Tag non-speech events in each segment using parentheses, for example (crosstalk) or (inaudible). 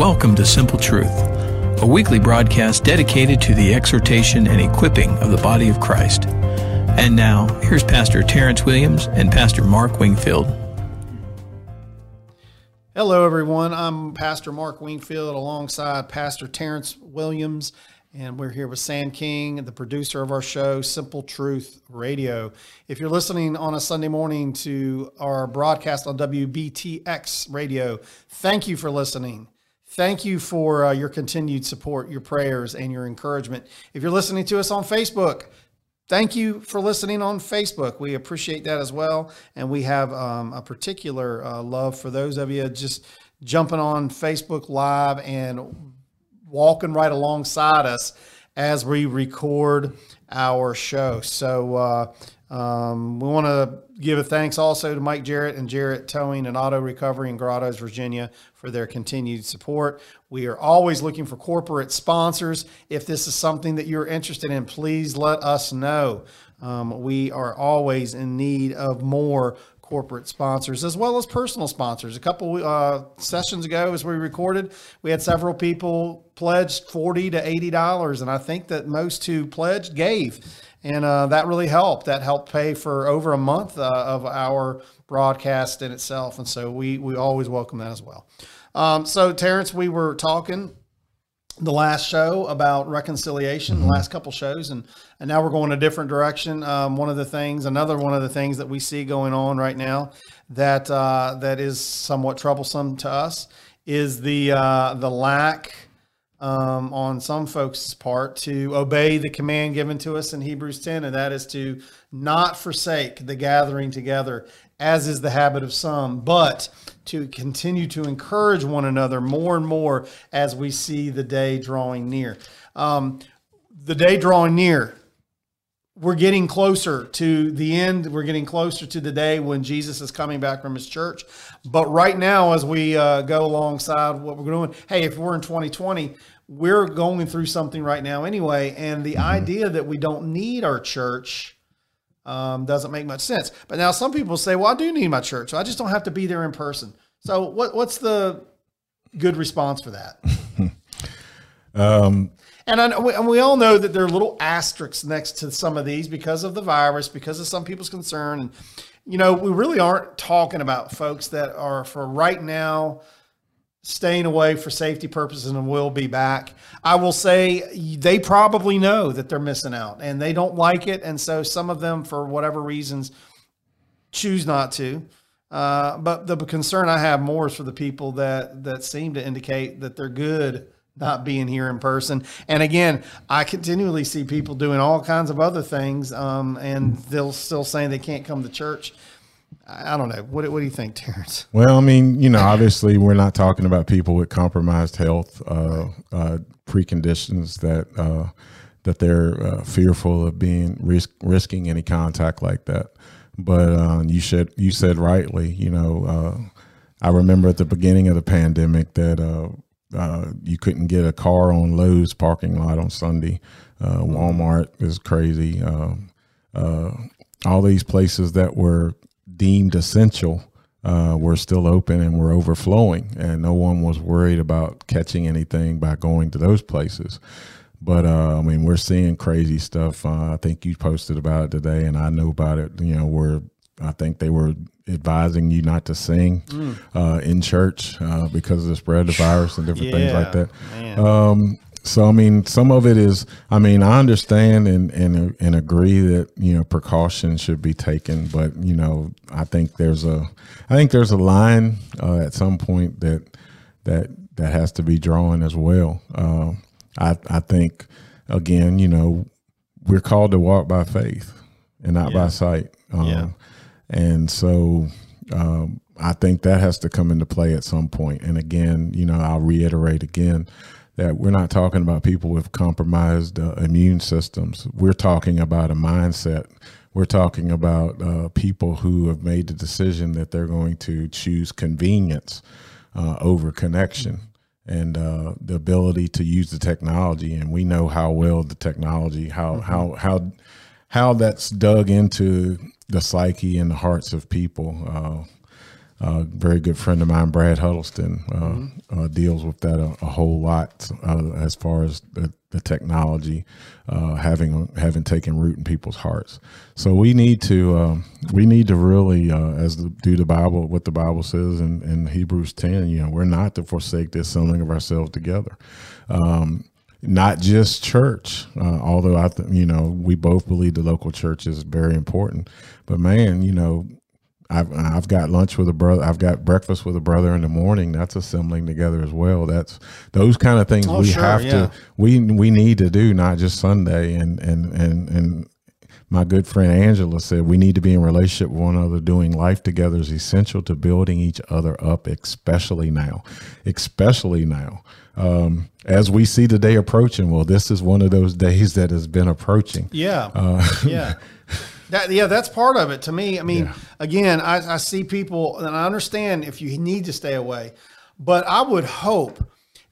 Welcome to Simple Truth, a weekly broadcast dedicated to the exhortation and equipping of the body of Christ. And now, here's Pastor Terrence Williams and Pastor Mark Wingfield. Hello, everyone. I'm Pastor Mark Wingfield alongside Pastor Terrence Williams, and we're here with Sam King, the producer of our show, Simple Truth Radio. If you're listening on a Sunday morning to our broadcast on WBTX Radio, thank you for listening. Thank you for uh, your continued support, your prayers, and your encouragement. If you're listening to us on Facebook, thank you for listening on Facebook. We appreciate that as well. And we have um, a particular uh, love for those of you just jumping on Facebook Live and walking right alongside us as we record our show. So, uh, um, we want to give a thanks also to Mike Jarrett and Jarrett Towing and Auto Recovery in Grottoes, Virginia for their continued support. We are always looking for corporate sponsors. If this is something that you're interested in, please let us know. Um, we are always in need of more corporate sponsors as well as personal sponsors. A couple uh, sessions ago, as we recorded, we had several people pledged forty to eighty dollars, and I think that most who pledged gave and uh, that really helped. That helped pay for over a month uh, of our broadcast in itself, and so we we always welcome that as well. Um, so, Terrence, we were talking the last show about reconciliation, mm-hmm. the last couple shows, and and now we're going a different direction. Um, one of the things, another one of the things that we see going on right now that uh, that is somewhat troublesome to us is the uh, the lack um, on some folks' part to obey the command given to us in Hebrews 10, and that is to not forsake the gathering together, as is the habit of some, but to continue to encourage one another more and more as we see the day drawing near. Um, the day drawing near, we're getting closer to the end. We're getting closer to the day when Jesus is coming back from his church. But right now, as we uh, go alongside what we're doing, hey, if we're in 2020, we're going through something right now anyway. And the mm-hmm. idea that we don't need our church um, doesn't make much sense. But now some people say, well, I do need my church. So I just don't have to be there in person. So what, what's the good response for that? (laughs) um, and, I, and we all know that there are little asterisks next to some of these because of the virus, because of some people's concern. And, you know, we really aren't talking about folks that are for right now – staying away for safety purposes and will be back. I will say they probably know that they're missing out and they don't like it. And so some of them, for whatever reasons, choose not to. Uh, but the concern I have more is for the people that that seem to indicate that they're good not being here in person. And again, I continually see people doing all kinds of other things, um, and they'll still saying they can't come to church. I don't know. What, what do you think, Terrence? (laughs) Well, I mean, you know, obviously we're not talking about people with compromised health uh, uh, preconditions that uh, that they're uh, fearful of being risk, risking any contact like that. But uh, you said you said rightly, you know, uh, I remember at the beginning of the pandemic that you couldn't get a car on Lowe's parking lot on Sunday. Walmart is crazy. all these places that were deemed essential uh, were still open and were overflowing, and no one was worried about catching anything by going to those places. But uh, I mean, we're seeing crazy stuff. Uh, I think you posted about it today, and I know about it. You know, where I think they were advising you not to sing mm. uh, in church uh, because of the spread of the virus and different yeah, things like that. Um, so I mean, some of it is. I mean, I understand and and and agree that you know precautions should be taken, but you know, I think there's a, I think there's a line uh, at some point that that that has to be drawn as well. Uh, I I think again, you know, we're called to walk by faith and not yeah. by sight. Um, yeah. And so um, I think that has to come into play at some point. And again, you know, I'll reiterate again that we're not talking about people with compromised uh, immune systems. We're talking about a mindset. We're talking about uh, people who have made the decision that they're going to choose convenience uh, over connection and uh, the ability to use the technology. And we know how well the technology, how mm-hmm. how how how that's dug into the psyche and the hearts of people. A very good friend of mine, Brad Huddleston, uh, mm-hmm. uh, deals with that a, a whole lot uh, as far as the, the technology uh, having having taken root in people's hearts. So we need to um, we need to really, uh, as the, do the Bible, what the Bible says in, in Hebrews ten. You know, we're not to forsake the assembling of ourselves together. Um, not just church, uh, although I, th- you know, we both believe the local church is very important. But man, you know, I've I've got lunch with a brother. I've got breakfast with a brother in the morning. That's assembling together as well. That's those kind of things oh, we sure, have yeah. to we we need to do, not just Sunday. And and and and my good friend Angela said we need to be in relationship with one another. Doing life together is essential to building each other up, especially now, especially now. Um, as we see the day approaching, well, this is one of those (laughs) days that has been approaching. Yeah, uh, yeah. (laughs) That, yeah, that's part of it to me. I mean, yeah. again, I, I see people, and I understand if you need to stay away, but I would hope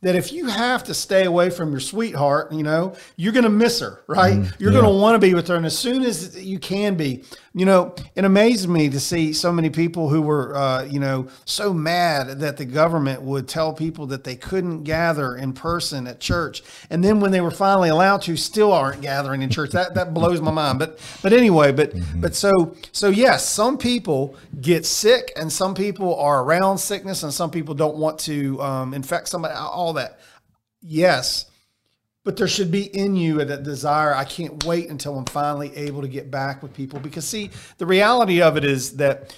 that if you have to stay away from your sweetheart, you know, you're going to miss her, right? Mm, you're yeah. going to want to be with her. And as soon as you can be, you know, it amazed me to see so many people who were, uh, you know, so mad that the government would tell people that they couldn't gather in person at church. And then when they were finally allowed to, still aren't gathering in church. That, that blows my mind. But, but anyway, but, mm-hmm. but so, so yes, some people get sick and some people are around sickness and some people don't want to um, infect somebody, all that. Yes but there should be in you that desire. I can't wait until I'm finally able to get back with people because, see, the reality of it is that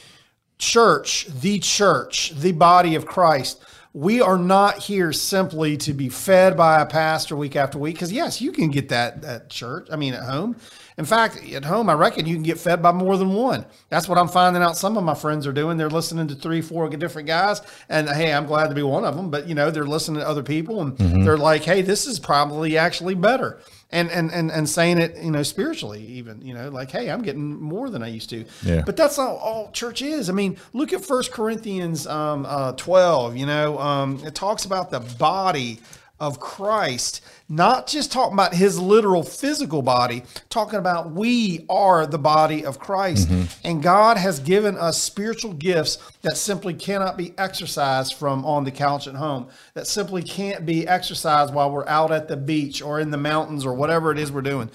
church, the church, the body of Christ, we are not here simply to be fed by a pastor week after week. Because, yes, you can get that at church, I mean, at home. In fact, at home, I reckon you can get fed by more than one. That's what I'm finding out some of my friends are doing. They're listening to three, four different guys. And hey, I'm glad to be one of them. But, you know, they're listening to other people and mm-hmm. they're like, hey, this is probably actually better. And, and and and saying it, you know, spiritually, even, you know, like, hey, I'm getting more than I used to. Yeah. But that's not all church is. I mean, look at First Corinthians um, uh, 12. You know, um, it talks about the body of Christ, not just talking about his literal physical body, talking about we are the body of Christ. Mm-hmm. And God has given us spiritual gifts that simply cannot be exercised from on the couch at home, that simply can't be exercised while we're out at the beach or in the mountains or whatever it is we're doing.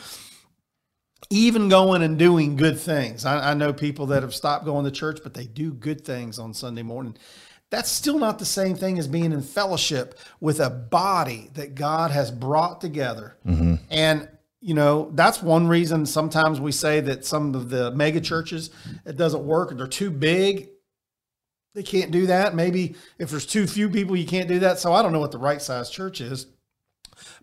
Even going and doing good things. I, I know people that have stopped going to church, but they do good things on Sunday morning. That's still not the same thing as being in fellowship with a body that God has brought together. Mm-hmm. And you know that's one reason sometimes we say that some of the mega churches it doesn't work they're too big they can't do that maybe if there's too few people you can't do that so i don't know what the right size church is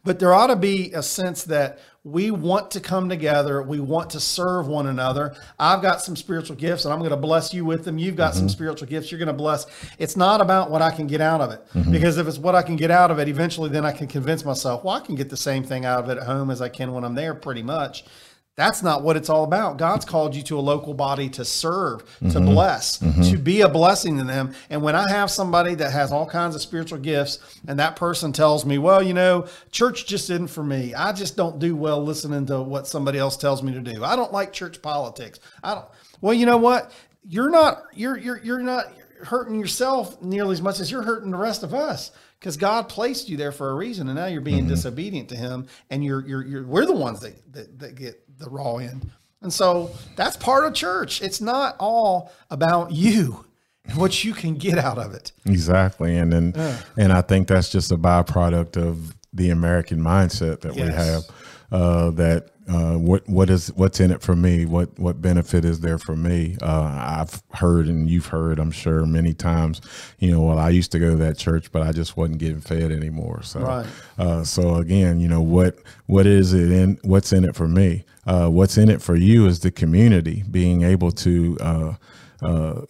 but there ought to be a sense that we want to come together. We want to serve one another. I've got some spiritual gifts and I'm going to bless you with them. You've got mm-hmm. some spiritual gifts you're going to bless. It's not about what I can get out of it. Mm-hmm. Because if it's what I can get out of it, eventually then I can convince myself, well, I can get the same thing out of it at home as I can when I'm there pretty much. That's not what it's all about. God's called you to a local body to serve, to mm-hmm. bless, mm-hmm. to be a blessing to them. And when I have somebody that has all kinds of spiritual gifts and that person tells me, well, you know, church just isn't for me. I just don't do well listening to what somebody else tells me to do. I don't like church politics. I don't. Well, you know what? You're not you're you're you're not hurting yourself nearly as much as you're hurting the rest of us because God placed you there for a reason, and now you're being mm-hmm. disobedient to Him, and you're you're you're we're the ones that, that that get the raw end. And so that's part of church. It's not all about you and what you can get out of it. Exactly. And then, uh. and I think that's just a byproduct of the American mindset that yes. we have. Uh, that uh, what what is what's in it for me? What what benefit is there for me? Uh, I've heard and you've heard, I'm sure, many times. You know, well, I used to go to that church, but I just wasn't getting fed anymore. So, right. Uh, so again, you know, what what is it in? What's in it for me? Uh, what's in it for you is the community, being able to uh, uh,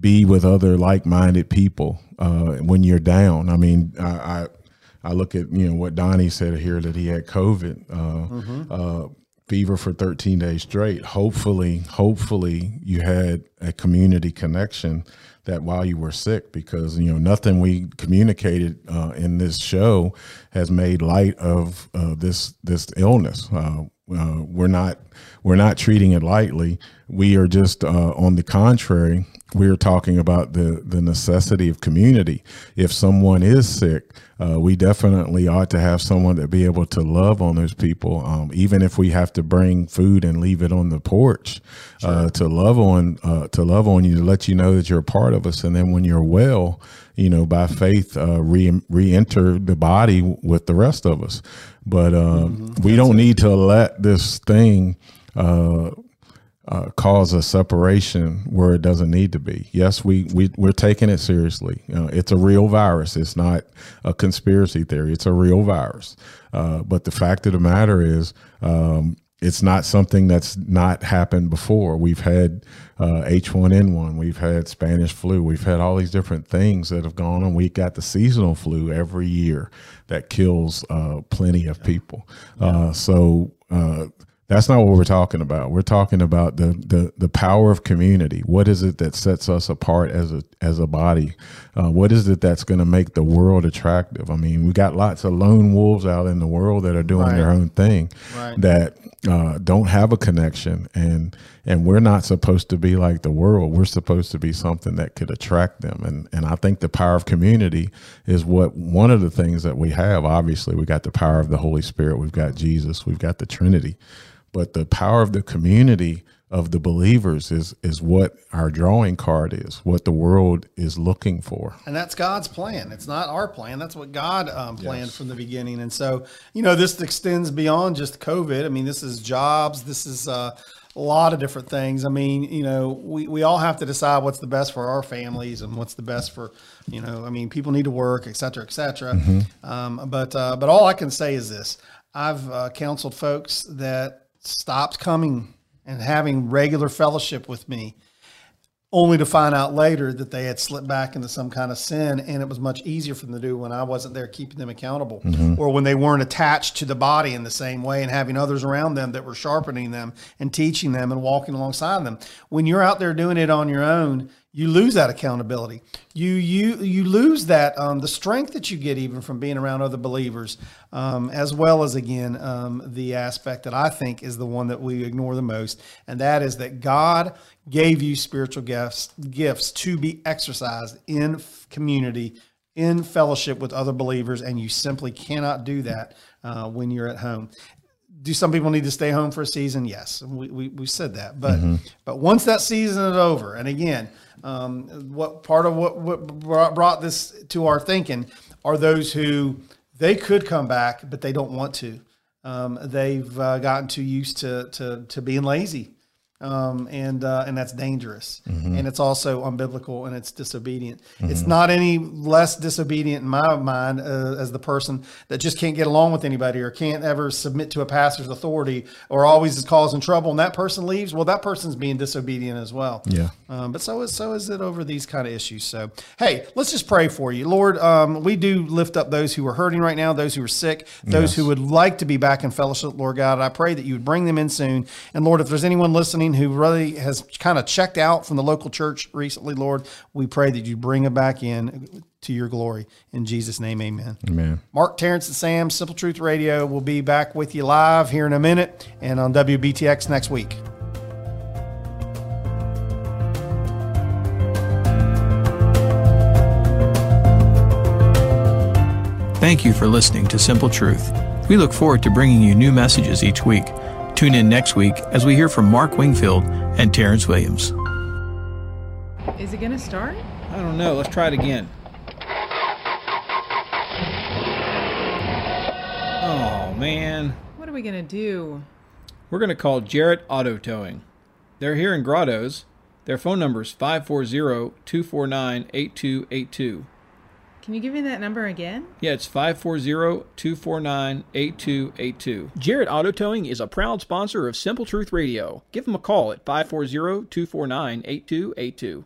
be with other like-minded people uh, when you're down. I mean, I, I, I look at you know what Donnie said here that he had COVID. Uh, mm-hmm. Uh, fever for 13 days straight hopefully hopefully you had a community connection that while you were sick because you know nothing we communicated uh, in this show has made light of uh, this this illness. Uh, uh we're not we're not treating it lightly. We are just uh, on the contrary we're talking about the the necessity of community. If someone is sick, uh, we definitely ought to have someone to be able to love on those people, um, even if we have to bring food and leave it on the porch uh, sure. to love on uh, to love on you, to let you know that you're a part of us, and then when you're well, you know, by faith, uh, re re-enter the body with the rest of us. But uh, mm-hmm. we don't need to let this thing uh, uh, cause a separation where it doesn't need to be. Yes, we, we we're taking it seriously. Uh, it's a real virus. It's not a conspiracy theory. It's a real virus. Uh, but the fact of the matter is, um, it's not something that's not happened before. We've had uh, H1N1, we've had Spanish flu, we've had all these different things that have gone on. We got the seasonal flu every year that kills uh, plenty of people. Uh, so uh, that's not what we're talking about. We're talking about the, the the power of community. What is it that sets us apart as a as a body? Uh, what is it that's going to make the world attractive? I mean, we got lots of lone wolves out in the world that are doing right. their own thing right. that uh, don't have a connection, and and we're not supposed to be like the world. We're supposed to be something that could attract them, and and I think the power of community is what one of the things that we have. Obviously, we got the power of the Holy Spirit. We've got Jesus. We've got the Trinity but the power of the community of the believers is is what our drawing card is, what the world is looking for. And that's God's plan. It's not our plan. That's what God um, planned yes. from the beginning. And so, you know, this extends beyond just COVID. I mean, this is jobs. This is uh, a lot of different things. I mean, you know, we, we all have to decide what's the best for our families and what's the best for, you know, I mean, people need to work, et cetera, et cetera. Mm-hmm. Um, but, uh, but all I can say is this, I've uh, counseled folks that stopped coming and having regular fellowship with me only to find out later that they had slipped back into some kind of sin and it was much easier for them to do when I wasn't there keeping them accountable mm-hmm. or when they weren't attached to the body in the same way and having others around them that were sharpening them and teaching them and walking alongside them. When you're out there doing it on your own, you lose that accountability. You you you lose that um, the strength that you get even from being around other believers, um, as well as again um, the aspect that I think is the one that we ignore the most, and that is that God gave you spiritual gifts gifts to be exercised in community, in fellowship with other believers, and you simply cannot do that uh, when you're at home do some people need to stay home for a season? Yes, we, we, we said that. But mm-hmm. but once that season is over, and again, um, what part of what, what brought this to our thinking are those who they could come back, but they don't want to. Um, they've uh, gotten too used to, to, to being lazy um, and uh, and that's dangerous, mm-hmm. and it's also unbiblical and it's disobedient. Mm-hmm. It's not any less disobedient in my mind uh, as the person that just can't get along with anybody or can't ever submit to a pastor's authority or always is causing trouble, and that person leaves. Well, that person's being disobedient as well. Yeah. Um, but so is so is it over these kind of issues. So hey, let's just pray for you, Lord. Um, we do lift up those who are hurting right now, those who are sick, those yes. who would like to be back in fellowship, Lord God. I pray that you would bring them in soon, and Lord, if there's anyone listening who really has kind of checked out from the local church recently, Lord, we pray that you bring them back in to your glory. In Jesus' name, amen. Amen. Mark, Terrence, and Sam, Simple Truth Radio will be back with you live here in a minute and on WBTX next week. Thank you for listening to Simple Truth. We look forward to bringing you new messages each week. Tune in next week as we hear from Mark Wingfield and Terrence Williams. Is it going to start? I don't know. Let's try it again. Oh, man. What are we going to do? We're going to call Jarrett Auto Towing. They're here in Grottoes. Their phone number is 540 249 8282. Can you give me that number again? Yeah, it's 540-249-8282. Jarrett Auto Towing is a proud sponsor of Simple Truth Radio. Give them a call at 540-249-8282.